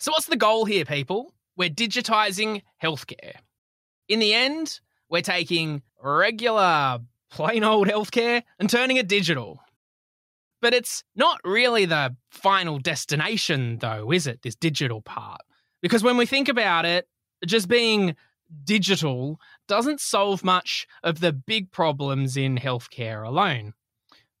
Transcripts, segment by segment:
So, what's the goal here, people? We're digitizing healthcare. In the end, we're taking regular, plain old healthcare and turning it digital. But it's not really the final destination, though, is it? This digital part. Because when we think about it, just being digital doesn't solve much of the big problems in healthcare alone.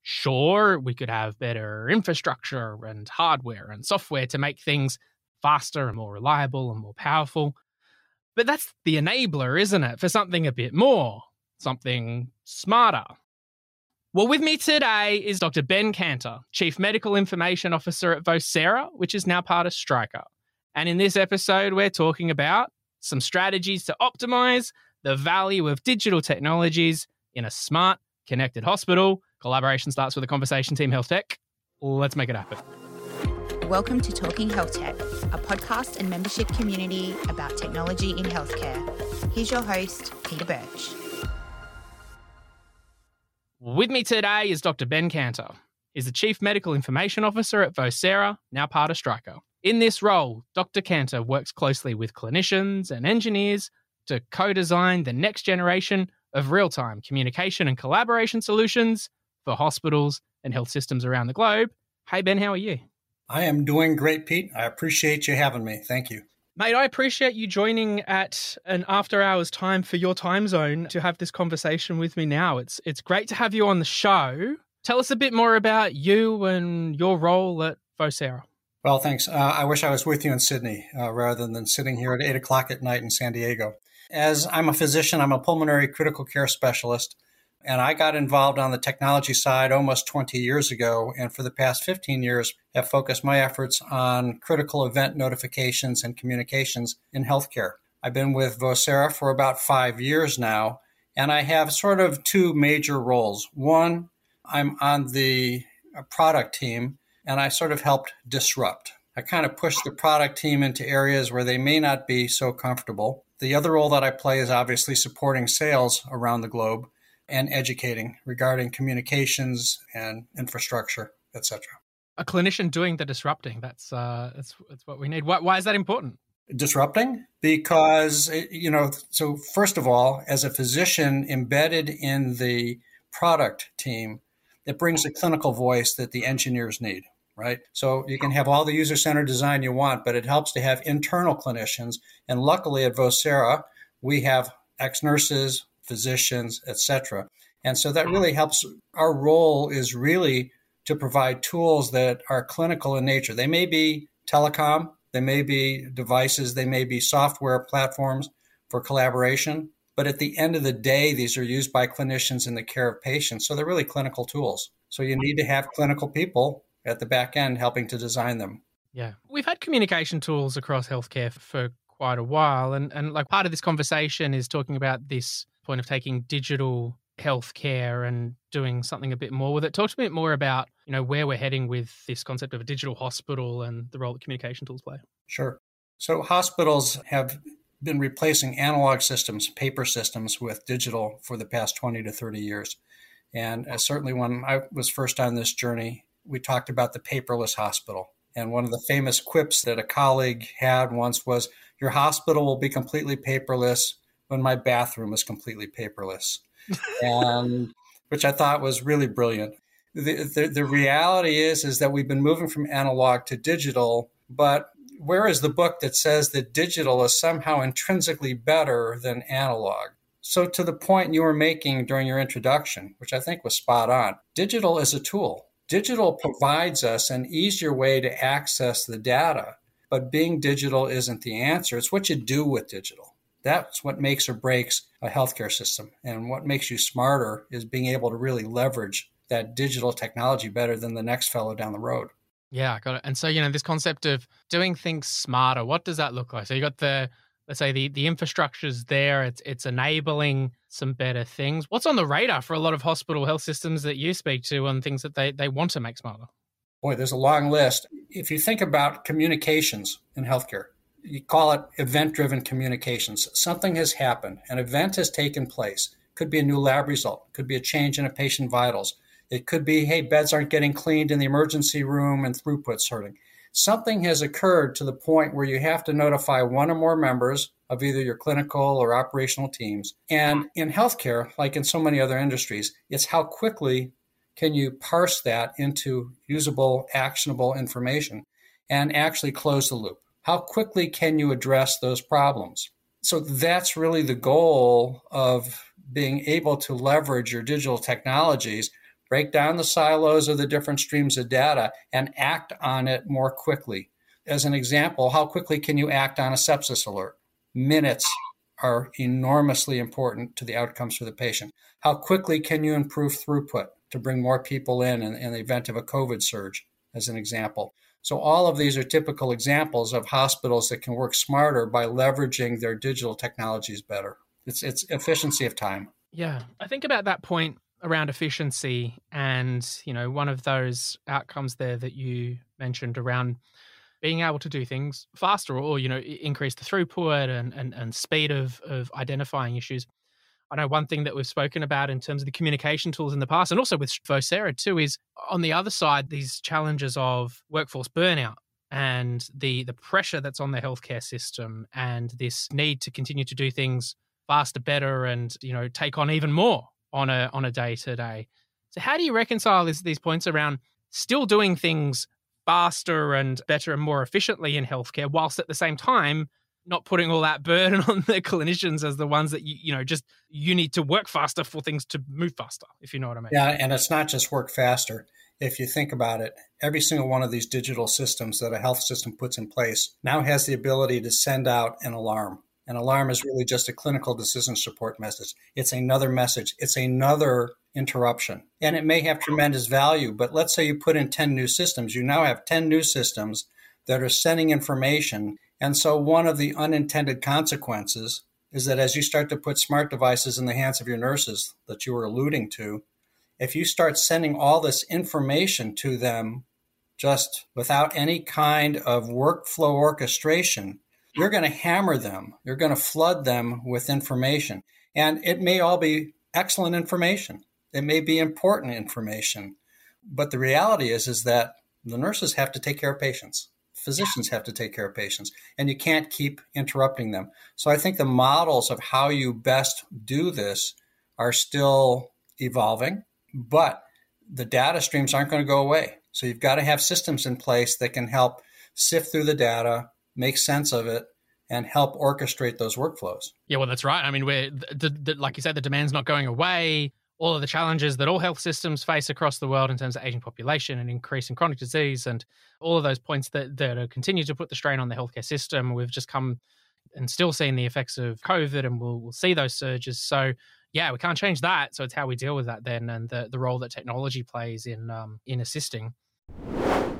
Sure, we could have better infrastructure and hardware and software to make things faster and more reliable and more powerful. But that's the enabler, isn't it, for something a bit more, something smarter. Well, with me today is Dr. Ben Kanter, Chief Medical Information Officer at Vocera, which is now part of Stryker. And in this episode, we're talking about some strategies to optimize the value of digital technologies in a smart, connected hospital. Collaboration starts with a conversation team health tech. Let's make it happen. Welcome to Talking Health Tech, a podcast and membership community about technology in healthcare. Here's your host, Peter Birch. With me today is Dr. Ben Kanter. He's the Chief Medical Information Officer at Vocera, now part of Stryker. In this role, Dr. Kanter works closely with clinicians and engineers to co design the next generation of real time communication and collaboration solutions for hospitals and health systems around the globe. Hey, Ben, how are you? I am doing great, Pete. I appreciate you having me. Thank you. Mate, I appreciate you joining at an after hours time for your time zone to have this conversation with me now. It's it's great to have you on the show. Tell us a bit more about you and your role at Vocera. Well, thanks. Uh, I wish I was with you in Sydney uh, rather than sitting here at eight o'clock at night in San Diego. As I'm a physician, I'm a pulmonary critical care specialist. And I got involved on the technology side almost 20 years ago. And for the past 15 years, have focused my efforts on critical event notifications and communications in healthcare. I've been with Vocera for about five years now. And I have sort of two major roles. One, I'm on the uh, product team and I sort of helped disrupt. I kind of pushed the product team into areas where they may not be so comfortable. The other role that I play is obviously supporting sales around the globe and educating regarding communications and infrastructure, etc. A clinician doing the disrupting. That's uh, that's, that's what we need. Why, why is that important? Disrupting because you know. So first of all, as a physician embedded in the product team, it brings a clinical voice that the engineers need. Right. So you can have all the user centered design you want, but it helps to have internal clinicians. And luckily at Vocera, we have ex nurses, physicians, etc. And so that hmm. really helps. Our role is really to provide tools that are clinical in nature. They may be telecom, they may be devices, they may be software platforms for collaboration. But at the end of the day, these are used by clinicians in the care of patients. So they're really clinical tools. So you need to have clinical people at the back end helping to design them. Yeah. We've had communication tools across healthcare for quite a while. And, and like part of this conversation is talking about this point of taking digital healthcare and doing something a bit more with it. Talk to me more about, you know, where we're heading with this concept of a digital hospital and the role that communication tools play. Sure. So hospitals have been replacing analog systems, paper systems with digital for the past 20 to 30 years. And uh, certainly when I was first on this journey, we talked about the paperless hospital. And one of the famous quips that a colleague had once was, Your hospital will be completely paperless when my bathroom is completely paperless. and which I thought was really brilliant. The, the, the reality is is that we've been moving from analog to digital, but where is the book that says that digital is somehow intrinsically better than analog? So, to the point you were making during your introduction, which I think was spot on, digital is a tool. Digital provides us an easier way to access the data, but being digital isn't the answer. It's what you do with digital. That's what makes or breaks a healthcare system. And what makes you smarter is being able to really leverage that digital technology better than the next fellow down the road. Yeah, I got it. And so, you know, this concept of doing things smarter, what does that look like? So you got the let's say the the infrastructure's there, it's it's enabling some better things. What's on the radar for a lot of hospital health systems that you speak to on things that they, they want to make smarter? Boy, there's a long list. If you think about communications in healthcare, you call it event driven communications. Something has happened, an event has taken place. Could be a new lab result, could be a change in a patient vitals. It could be, hey, beds aren't getting cleaned in the emergency room and throughput's hurting. something has occurred to the point where you have to notify one or more members of either your clinical or operational teams. And in healthcare, like in so many other industries, it's how quickly can you parse that into usable, actionable information and actually close the loop? How quickly can you address those problems? So that's really the goal of being able to leverage your digital technologies, break down the silos of the different streams of data, and act on it more quickly. As an example, how quickly can you act on a sepsis alert? Minutes are enormously important to the outcomes for the patient. How quickly can you improve throughput to bring more people in, in in the event of a COVID surge, as an example? So all of these are typical examples of hospitals that can work smarter by leveraging their digital technologies better. It's it's efficiency of time. Yeah, I think about that point around efficiency and, you know, one of those outcomes there that you mentioned around being able to do things faster or, you know, increase the throughput and and, and speed of of identifying issues. I know one thing that we've spoken about in terms of the communication tools in the past, and also with Vocera too, is on the other side these challenges of workforce burnout and the the pressure that's on the healthcare system, and this need to continue to do things faster, better, and you know take on even more on a on a day to day. So how do you reconcile this, these points around still doing things faster and better and more efficiently in healthcare, whilst at the same time not putting all that burden on the clinicians as the ones that you you know just you need to work faster for things to move faster if you know what i mean. Yeah and it's not just work faster. If you think about it every single one of these digital systems that a health system puts in place now has the ability to send out an alarm. An alarm is really just a clinical decision support message. It's another message. It's another interruption. And it may have tremendous value but let's say you put in 10 new systems. You now have 10 new systems that are sending information and so, one of the unintended consequences is that as you start to put smart devices in the hands of your nurses that you were alluding to, if you start sending all this information to them just without any kind of workflow orchestration, you're going to hammer them. You're going to flood them with information. And it may all be excellent information. It may be important information. But the reality is, is that the nurses have to take care of patients physicians have to take care of patients and you can't keep interrupting them. So i think the models of how you best do this are still evolving but the data streams aren't going to go away. So you've got to have systems in place that can help sift through the data make sense of it and help orchestrate those workflows. Yeah well that's right. I mean we're the, the, like you said the demand's not going away all of the challenges that all health systems face across the world in terms of aging population and increasing chronic disease and all of those points that, that continue to put the strain on the healthcare system. We've just come and still seeing the effects of COVID and we'll, we'll see those surges. So yeah, we can't change that. So it's how we deal with that then and the, the role that technology plays in um, in assisting.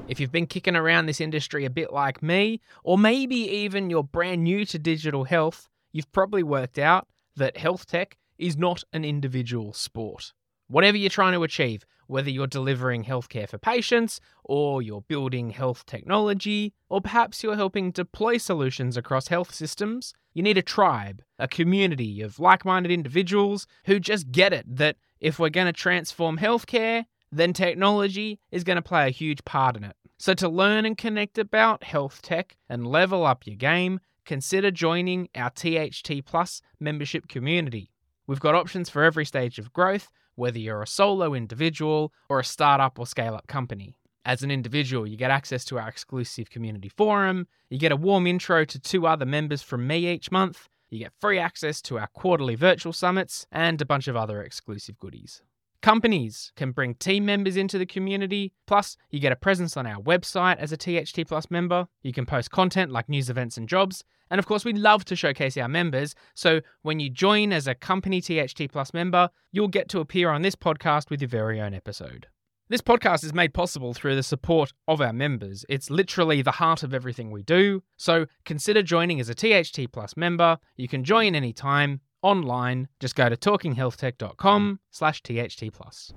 If you've been kicking around this industry a bit like me, or maybe even you're brand new to digital health, you've probably worked out that health tech is not an individual sport. Whatever you're trying to achieve, whether you're delivering healthcare for patients, or you're building health technology, or perhaps you're helping deploy solutions across health systems, you need a tribe, a community of like minded individuals who just get it that if we're going to transform healthcare, then technology is going to play a huge part in it. So, to learn and connect about health tech and level up your game, consider joining our THT Plus membership community. We've got options for every stage of growth, whether you're a solo individual or a startup or scale up company. As an individual, you get access to our exclusive community forum, you get a warm intro to two other members from me each month, you get free access to our quarterly virtual summits, and a bunch of other exclusive goodies. Companies can bring team members into the community, plus, you get a presence on our website as a THT Plus member. You can post content like news events and jobs, and of course, we love to showcase our members. So when you join as a company THT Plus member, you'll get to appear on this podcast with your very own episode. This podcast is made possible through the support of our members. It's literally the heart of everything we do. So consider joining as a THT Plus member. You can join anytime online. Just go to talkinghealthtech.com slash THT Plus.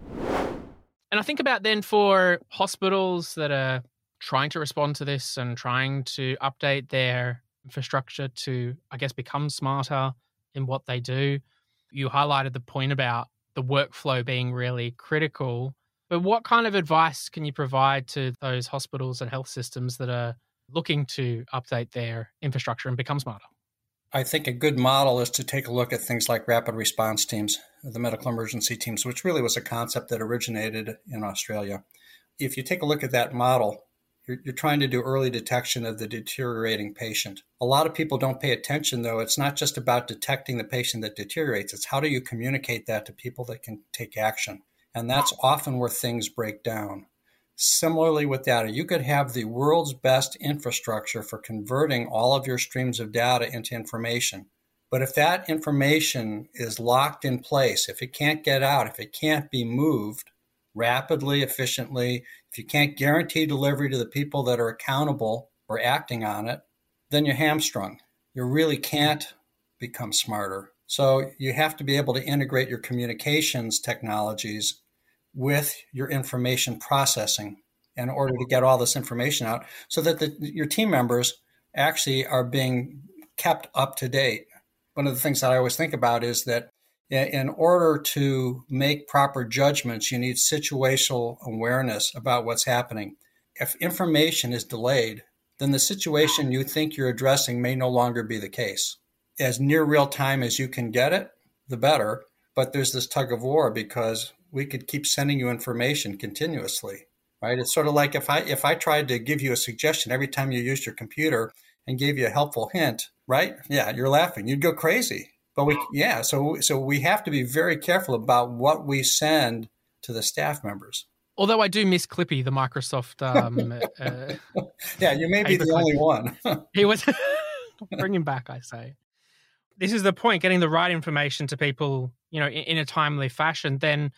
And I think about then for hospitals that are trying to respond to this and trying to update their infrastructure to, I guess, become smarter in what they do. You highlighted the point about the workflow being really critical. But what kind of advice can you provide to those hospitals and health systems that are looking to update their infrastructure and become smarter? I think a good model is to take a look at things like rapid response teams, the medical emergency teams, which really was a concept that originated in Australia. If you take a look at that model, you're, you're, trying to do early detection of the deteriorating patient. A lot of people don't pay attention, though. It's not just about detecting the patient that deteriorates, it's how do you communicate that to people that can take action. And that's often where things break down. Similarly, with data, you could have the world's best infrastructure for converting all of your streams of data into information. But if that information is locked in place, if it can't get out, if it can't be moved rapidly, efficiently, if you can't guarantee delivery to the people that are accountable or acting on it, then you're hamstrung. You really can't become smarter. So you have to be able to integrate your communications technologies with your information processing in order to get all this information out so that the, your team members actually are being kept up to date. One of the things that I always think about is that in order to make proper judgments, you need situational awareness about what's happening. If information is delayed, then the situation you think you're addressing may no longer be the case. As near real time as you can get it, the better. But there's this tug of war because we could keep sending you information continuously right? It's sort of like if i if i tried to give you a suggestion every time you used your computer and gave you a helpful hint right? Yeah you're laughing. You'd go crazy. But we yeah so so we have to be very careful about what we send to the staff members. Although i do miss clippy the microsoft um, uh, yeah you may be the only one. He was bring him back i say. This is the point getting the right information to people you know in, in a timely fashion then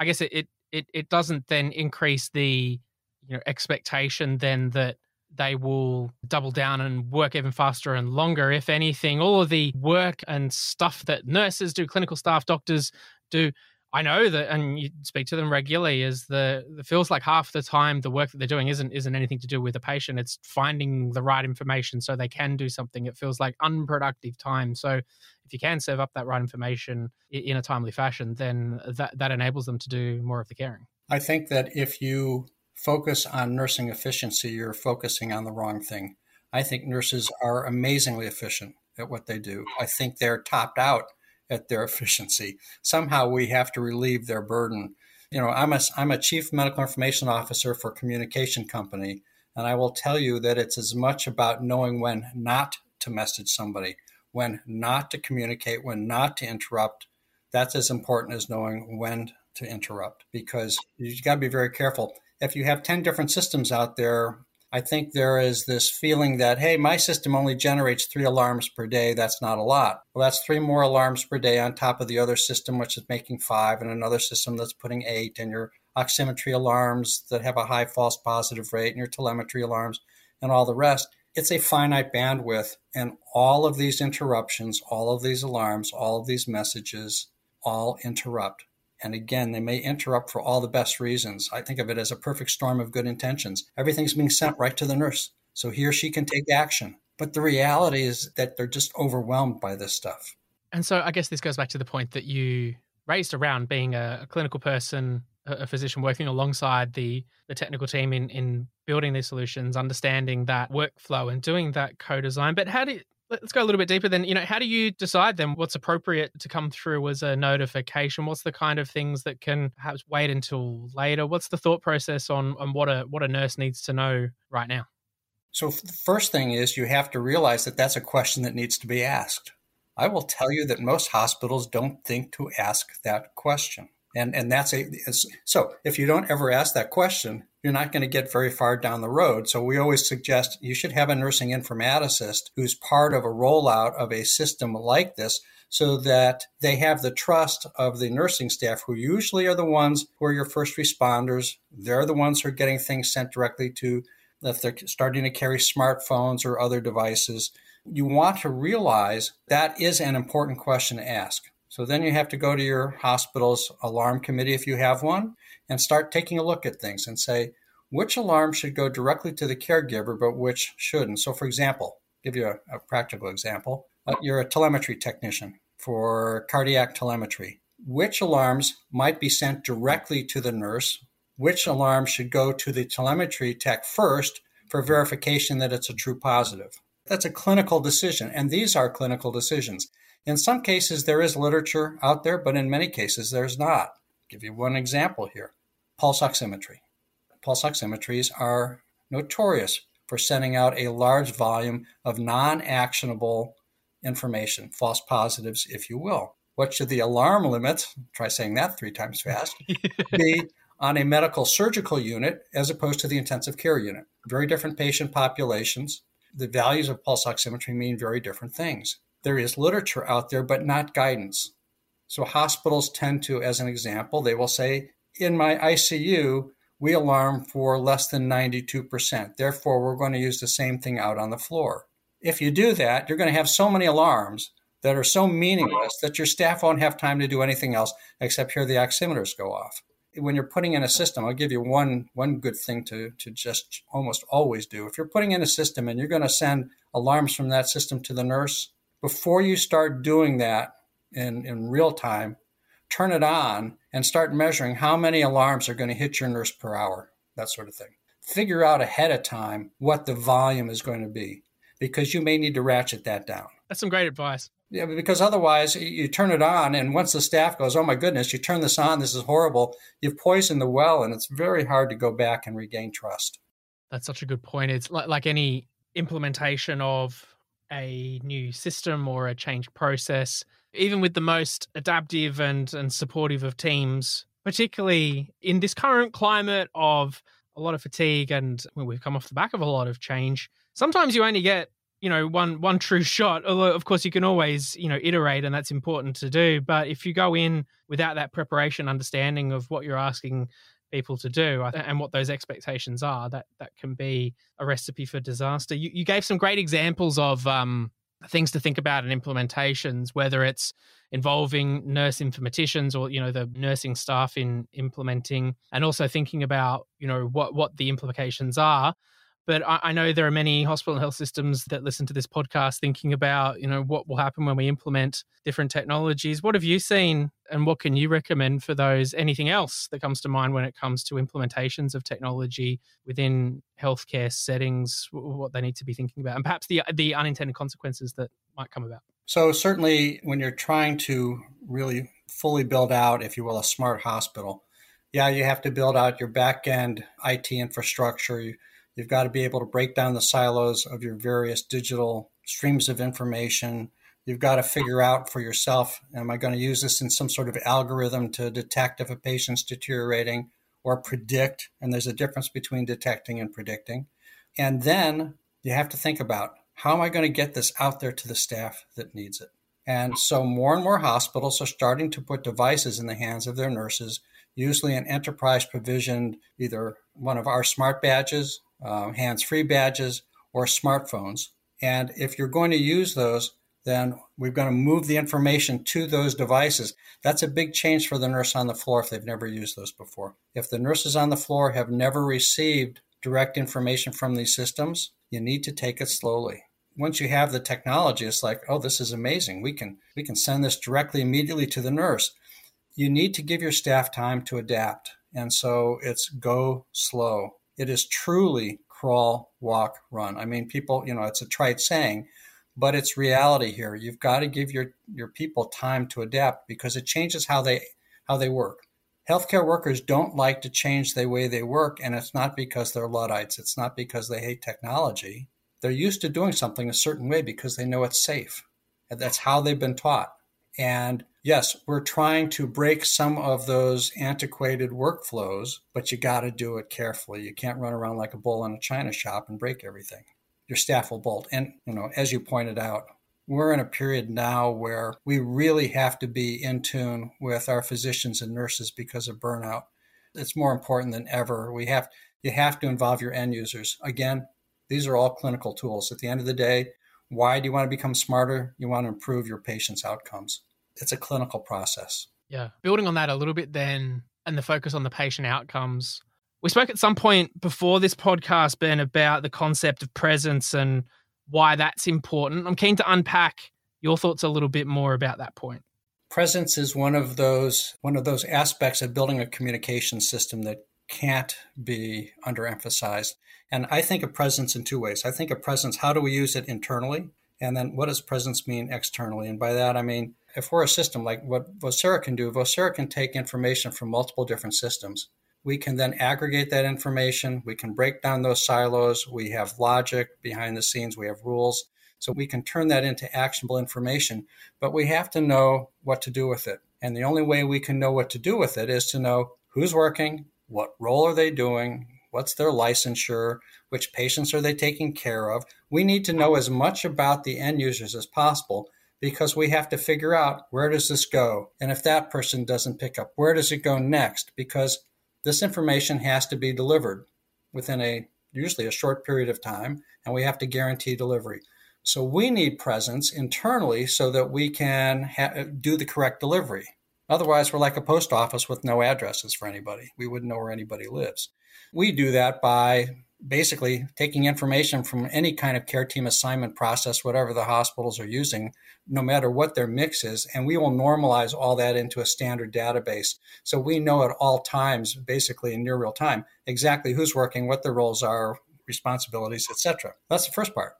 I guess it, it it it doesn't then increase the you know expectation then that they will double down and work even faster and longer. If anything, all of the work and stuff that nurses do, clinical staff, doctors do, I know that, and you speak to them regularly, is the it feels like half the time the work that they're doing isn't isn't anything to do with the patient. It's finding the right information so they can do something. It feels like unproductive time. So if you can serve up that right information in a timely fashion, then that that enables them to do more of the caring. I think that if you focus on nursing efficiency, you're focusing on the wrong thing. I think nurses are amazingly efficient at what they do. I think they're topped out at their efficiency. Somehow we have to relieve their burden. You know, I'm a, I'm a chief medical information officer for a communication company, and I will tell you that it's as much about knowing when not to message somebody, when not to communicate, when not to interrupt. That's as important as knowing when to interrupt because you've got to be very careful. If you have 10 different systems out there, I think there is this feeling that, hey, my system only generates three alarms per day. That's not a lot. Well, that's three more alarms per day on top of the other system, which is making five, and another system that's putting eight, and your oximetry alarms that have a high false positive rate, and your telemetry alarms, and all the rest. It's a finite bandwidth, and all of these interruptions, all of these alarms, all of these messages all interrupt. And again, they may interrupt for all the best reasons. I think of it as a perfect storm of good intentions. Everything's being sent right to the nurse. So he or she can take action. But the reality is that they're just overwhelmed by this stuff. And so I guess this goes back to the point that you raised around being a, a clinical person, a, a, physician working alongside the, the technical team in, in building these solutions, understanding that workflow and doing that co-design. But how do let's go a little bit deeper then. You know how do you decide then what's appropriate to come through as a notification? What's the kind of things that can perhaps wait until later? What's the thought process on on what a what a nurse needs to know right now? So the first thing is you have to realize that that's a question that needs to be asked. I will tell you that most hospitals don't think to ask that question and and that's a so if you don't ever ask that question you're not going to get very far down the road. So we always suggest you should have a nursing informaticist who's part of a rollout of a system like this so that they have the trust of the nursing staff who usually are the ones who are your first responders. They're the ones who are getting things sent directly to if they're starting to carry smartphones or other devices. You want to realize that is an important question to ask so then you have to go to your hospital's alarm committee if you have one and start taking a look at things and say which alarm should go directly to the caregiver but which shouldn't. So for example, give you a, a practical example. Uh, you're a telemetry technician for cardiac telemetry. Which alarms might be sent directly to the nurse which alarm should go to the telemetry tech first for verification that it's a true positive. That's a clinical decision, and these are clinical decisions. In some cases, there is literature out there, but in many cases, there's not. I'll give you one example here pulse oximetry. Pulse oximetries are notorious for sending out a large volume of non actionable information, false positives, if you will. What should the alarm limit, try saying that three times fast, be on a medical surgical unit as opposed to the intensive care unit? Very different patient populations. The values of pulse oximetry mean very different things. There is literature out there, but not guidance. So hospitals tend to, as an example, they will say, in my ICU, we alarm for less than 92%. Therefore, we're going to use the same thing out on the floor. If you do that, you're going to have so many alarms that are so meaningless that your staff won't have time to do anything else except hear the oximeters go off. When you're putting in a system, I'll give you one one good thing to to just almost always do. If you're putting in a system and you're going to send alarms from that system to the nurse, before you start doing that in, in real time, turn it on and start measuring how many alarms are going to hit your nurse per hour, that sort of thing. Figure out ahead of time what the volume is going to be because you may need to ratchet that down. That's some great advice. Yeah, because otherwise you turn it on, and once the staff goes, "Oh my goodness, you turn this on, this is horrible," you've poisoned the well, and it's very hard to go back and regain trust. That's such a good point. It's like, like any implementation of a new system or a change process even with the most adaptive and, and supportive of teams, particularly in this current climate of a lot of fatigue and well, we've come off the back of a lot of change. Sometimes you only get you know one one true shot although of course you can always you know iterate and that's important to do but if you go in without that preparation understanding of what you're asking people to do and what those expectations are that that can be a recipe for disaster. You, you gave some great examples of um, things to think about in implementations, whether it's involving nurse informaticians or you know the nursing staff in implementing, and also thinking about you know what what the implications are but I, I, know there are many hospital and health systems that listen to this podcast thinking about, you know, what will happen when we implement different technologies. What have you seen and what can you recommend for those? Anything else that comes to mind when it comes to implementations of technology within healthcare settings, what they need to be thinking about, and perhaps the the unintended consequences that might come about? So certainly when you're trying to really fully build out, if you will, a smart hospital, yeah, you have to build out your back end IT infrastructure You've got to be able to break down the silos of your various digital streams of information. You've got to figure out for yourself am I going to use this in some sort of algorithm to detect if a patient's deteriorating or predict? And there's a difference between detecting and predicting. And then you have to think about how am I going to get this out there to the staff that needs it? And so more and more hospitals are starting to put devices in the hands of their nurses, usually an enterprise provisioned either one of our smart badges uh, hands free badges, or smartphones. And if you're going to use those, then we're going to move the information to those devices. That's a big change for the nurse on the floor if they've never used those before. If the nurses on the floor have never received direct information from these systems, you need to take it slowly. Once you have the technology, it's like, oh, this is amazing. We can we can send this directly immediately to the nurse. You need to give your staff time to adapt. And so it's go slow. It is truly crawl, walk, run. I mean, people, you know, it's a trite saying, but it's reality here. You've got to give your, your people time to adapt because it changes how they how they work. Healthcare workers don't like to change the way they work, and it's not because they're Luddites. It's not because they hate technology. They're used to doing something a certain way because they know it's safe. And that's how they've been taught. And yes, we're trying to break some of those antiquated workflows, but you got to do it carefully. You can't run around like a bull in a china shop and break everything. Your staff will bolt. And, you know, as you pointed out, we're in a period now where we really have to be in tune with our physicians and nurses because of burnout. It's more important than ever. We have you have to involve your end users. Again, these are all clinical tools. At the end of the day, why do you want to become smarter? You want to improve your patient's outcomes. It's a clinical process. Yeah. Building on that a little bit then, and the focus on the patient outcomes. We spoke at some point before this podcast, Ben, about the concept of presence and why that's important. I'm keen to unpack your thoughts a little bit more about that point. Presence is one of those one of those aspects of building a communication system that can't be underemphasized. And I think of presence in two ways. I think of presence, how do we use it internally? And then what does presence mean externally? And by that, I mean, if we're a system like what Vocera can do, Vocera can take information from multiple different systems. We can then aggregate that information. We can break down those silos. We have logic behind the scenes. We have rules. So we can turn that into actionable information, but we have to know what to do with it. And the only way we can know what to do with it is to know who's working, what role are they doing, what's their licensure, which patients are they taking care of. We need to know as much about the end users as possible because we have to figure out where does this go? And if that person doesn't pick up, where does it go next? Because this information has to be delivered within a usually a short period of time and we have to guarantee delivery. So we need presence internally so that we can ha- do the correct delivery. Otherwise, we're like a post office with no addresses for anybody. We wouldn't know where anybody lives. We do that by basically taking information from any kind of care team assignment process, whatever the hospitals are using, no matter what their mix is, and we will normalize all that into a standard database. So we know at all times, basically in near real time, exactly who's working, what their roles are, responsibilities, etc. That's the first part.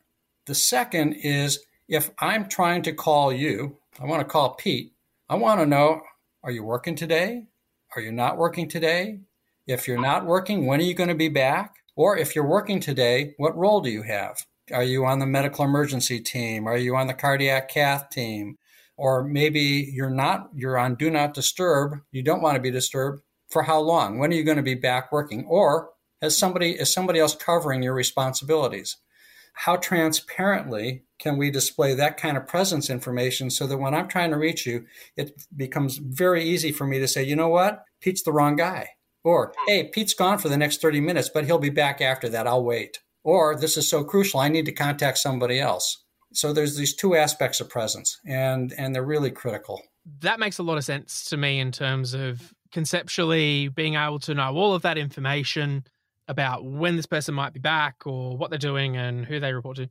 The second is if I'm trying to call you, I want to call Pete, I want to know are you working today? Are you not working today? If you're not working, when are you going to be back? Or if you're working today, what role do you have? Are you on the medical emergency team? Are you on the cardiac cath team? Or maybe you're not, you're on do not disturb. You don't want to be disturbed. For how long? When are you going to be back working? Or has somebody, is somebody else covering your responsibilities? How transparently can we display that kind of presence information so that when I'm trying to reach you, it becomes very easy for me to say, you know what? Pete's the wrong guy. Or, hmm. hey, Pete's gone for the next 30 minutes, but he'll be back after that. I'll wait. Or, this is so crucial, I need to contact somebody else. So there's these two aspects of presence, and, and they're really critical. That makes a lot of sense to me in terms of conceptually being able to know all of that information about when this person might be back or what they're doing and who they report to.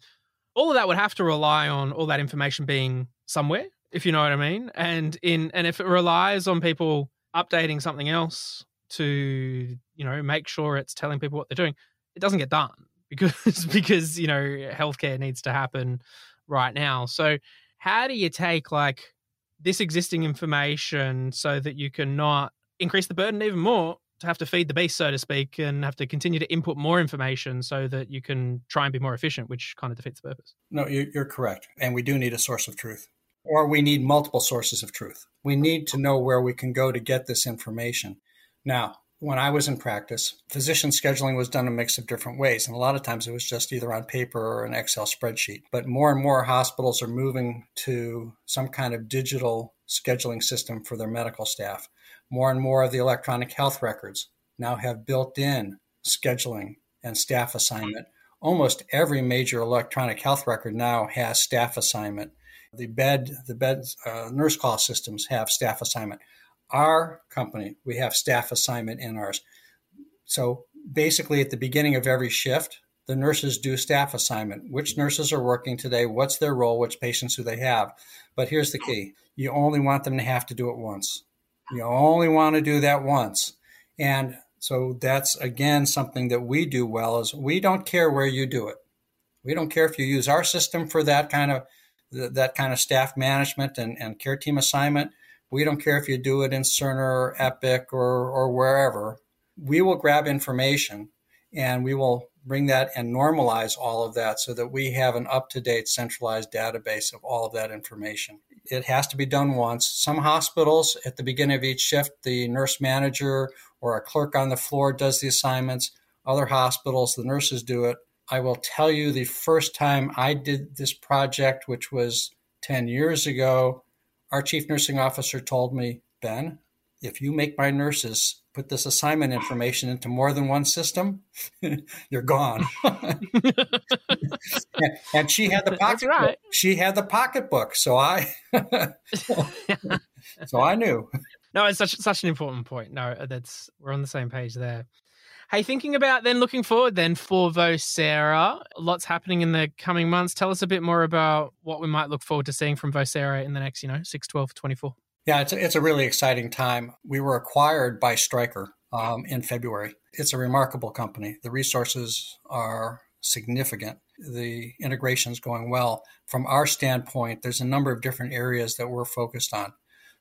All of that would have to rely on all that information being somewhere, if you know what I mean. And in and if it relies on people updating something else to you know make sure it's telling people what they're doing it doesn't get done because because you know healthcare needs to happen right now. So how do you take like this existing information so that you can not increase the burden even more to have to feed the beast so to speak and have to continue to input more information so that you can try and be more efficient which kind of defeats the purpose? No you're correct and we do need a source of truth or we need multiple sources of truth. We need to know where we can go to get this information now, when I was in practice, physician scheduling was done a mix of different ways. And a lot of times it was just either on paper or an Excel spreadsheet. But more and more hospitals are moving to some kind of digital scheduling system for their medical staff. More and more of the electronic health records now have built in scheduling and staff assignment. Almost every major electronic health record now has staff assignment. The bed, the bed uh, nurse call systems have staff assignment our company, we have staff assignment in ours. So basically, at the beginning of every shift, the nurses do staff assignment. Which nurses are working today? What's their role? Which patients do they have? But here's the key you only want them to have to do it once. You only want to do that once. And so that's again something that we do well is we don't care where you do it. We don't care if you use our system for that kind of that kind of staff management and, and care team assignment we don't care if you do it in Cerner or Epic or, or wherever. We will grab information and we will bring that and normalize all of that so that we have an up to date centralized database of all of that information. It has to be done once. Some hospitals, at the beginning of each shift, the nurse manager or a clerk on the floor does the assignments. Other hospitals, the nurses do it. I will tell you the first time I did this project, which was 10 years ago, our chief nursing officer told me, Ben, if you make my nurses put this assignment information into more than one system, you're gone. and she had the pocketbook. Right. She had the pocketbook, so I, so I knew. No, it's such such an important point. No, that's we're on the same page there. Hey, thinking about then looking forward then for Vocera, lots happening in the coming months. Tell us a bit more about what we might look forward to seeing from Vocera in the next, you know, 6, 12, 24. Yeah, it's a, it's a really exciting time. We were acquired by Stryker um, in February. It's a remarkable company. The resources are significant. The integration is going well. From our standpoint, there's a number of different areas that we're focused on.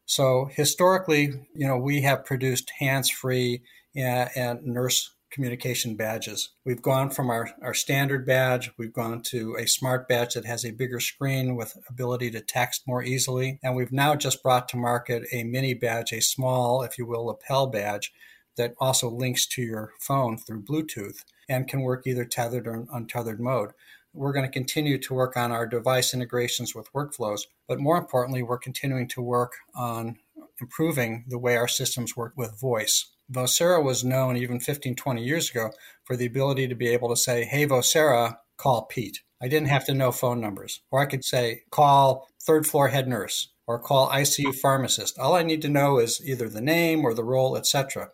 So historically, you know, we have produced hands-free and, and nurse communication badges. We've gone from our, our standard badge, we've gone to a smart badge that has a bigger screen with ability to text more easily. And we've now just brought to market a mini badge, a small, if you will, lapel badge that also links to your phone through Bluetooth and can work either tethered or untethered mode. We're going to continue to work on our device integrations with workflows, but more importantly, we're continuing to work on improving the way our systems work with voice. Vocera was known even 15, 20 years ago for the ability to be able to say, Hey, Vocera, call Pete. I didn't have to know phone numbers. Or I could say, call third floor head nurse or call ICU pharmacist. All I need to know is either the name or the role, etc.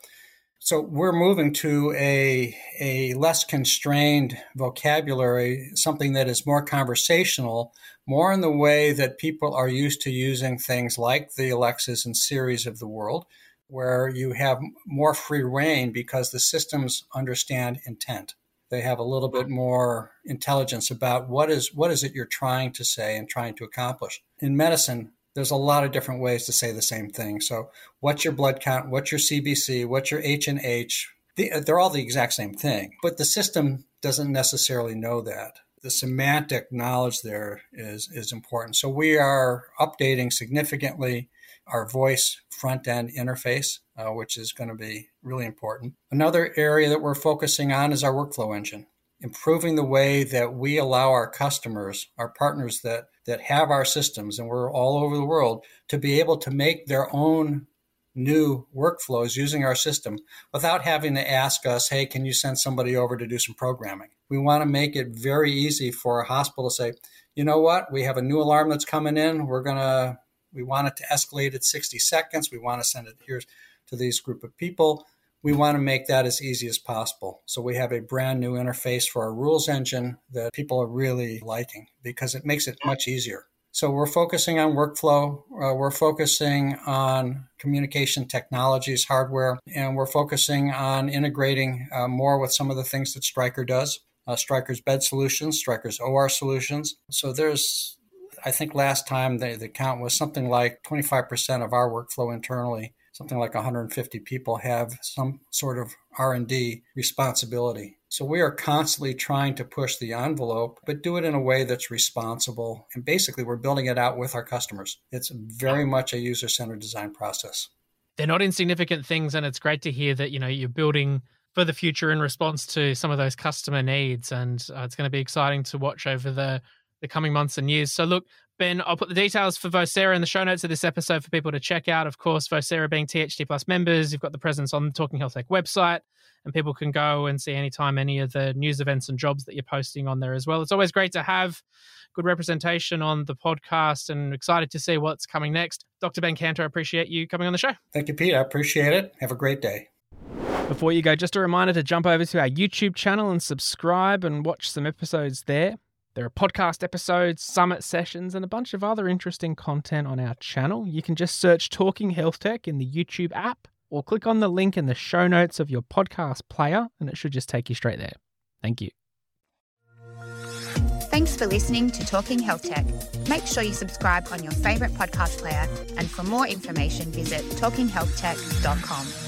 So we're moving to a, a less constrained vocabulary, something that is more conversational, more in the way that people are used to using things like the Alexas and Siris of the world, where you have more free reign because the systems understand intent. They have a little bit more intelligence about what is what is it you're trying to say and trying to accomplish. In medicine, there's a lot of different ways to say the same thing. So, what's your blood count? What's your CBC? What's your H and H? They're all the exact same thing, but the system doesn't necessarily know that. The semantic knowledge there is is important. So we are updating significantly our voice front end interface, uh, which is going to be really important. Another area that we're focusing on is our workflow engine, improving the way that we allow our customers, our partners that, that have our systems, and we're all over the world, to be able to make their own new workflows using our system without having to ask us, hey, can you send somebody over to do some programming? We want to make it very easy for a hospital to say, you know what, we have a new alarm that's coming in. We're going to we want it to escalate at 60 seconds. We want to send it here to these group of people. We want to make that as easy as possible. So we have a brand new interface for our rules engine that people are really liking because it makes it much easier. So we're focusing on workflow, uh, we're focusing on communication technologies, hardware, and we're focusing on integrating uh, more with some of the things that Stryker does. Uh, Stryker's bed solutions, Stryker's OR solutions. So there's I think last time the, the count was something like 25% of our workflow internally, something like 150 people have some sort of R&D responsibility. So we are constantly trying to push the envelope, but do it in a way that's responsible. And basically, we're building it out with our customers. It's very much a user-centered design process. They're not insignificant things, and it's great to hear that you know you're building for the future in response to some of those customer needs. And uh, it's going to be exciting to watch over the the coming months and years. So, look, Ben, I'll put the details for Vocera in the show notes of this episode for people to check out. Of course, Vocera being THT Plus members, you've got the presence on the Talking Health Tech website, and people can go and see anytime any of the news events and jobs that you're posting on there as well. It's always great to have good representation on the podcast and excited to see what's coming next. Dr. Ben Kanter, I appreciate you coming on the show. Thank you, Pete. I appreciate it. Have a great day. Before you go, just a reminder to jump over to our YouTube channel and subscribe and watch some episodes there. There are podcast episodes, summit sessions, and a bunch of other interesting content on our channel. You can just search Talking Health Tech in the YouTube app or click on the link in the show notes of your podcast player, and it should just take you straight there. Thank you. Thanks for listening to Talking Health Tech. Make sure you subscribe on your favourite podcast player, and for more information, visit talkinghealthtech.com.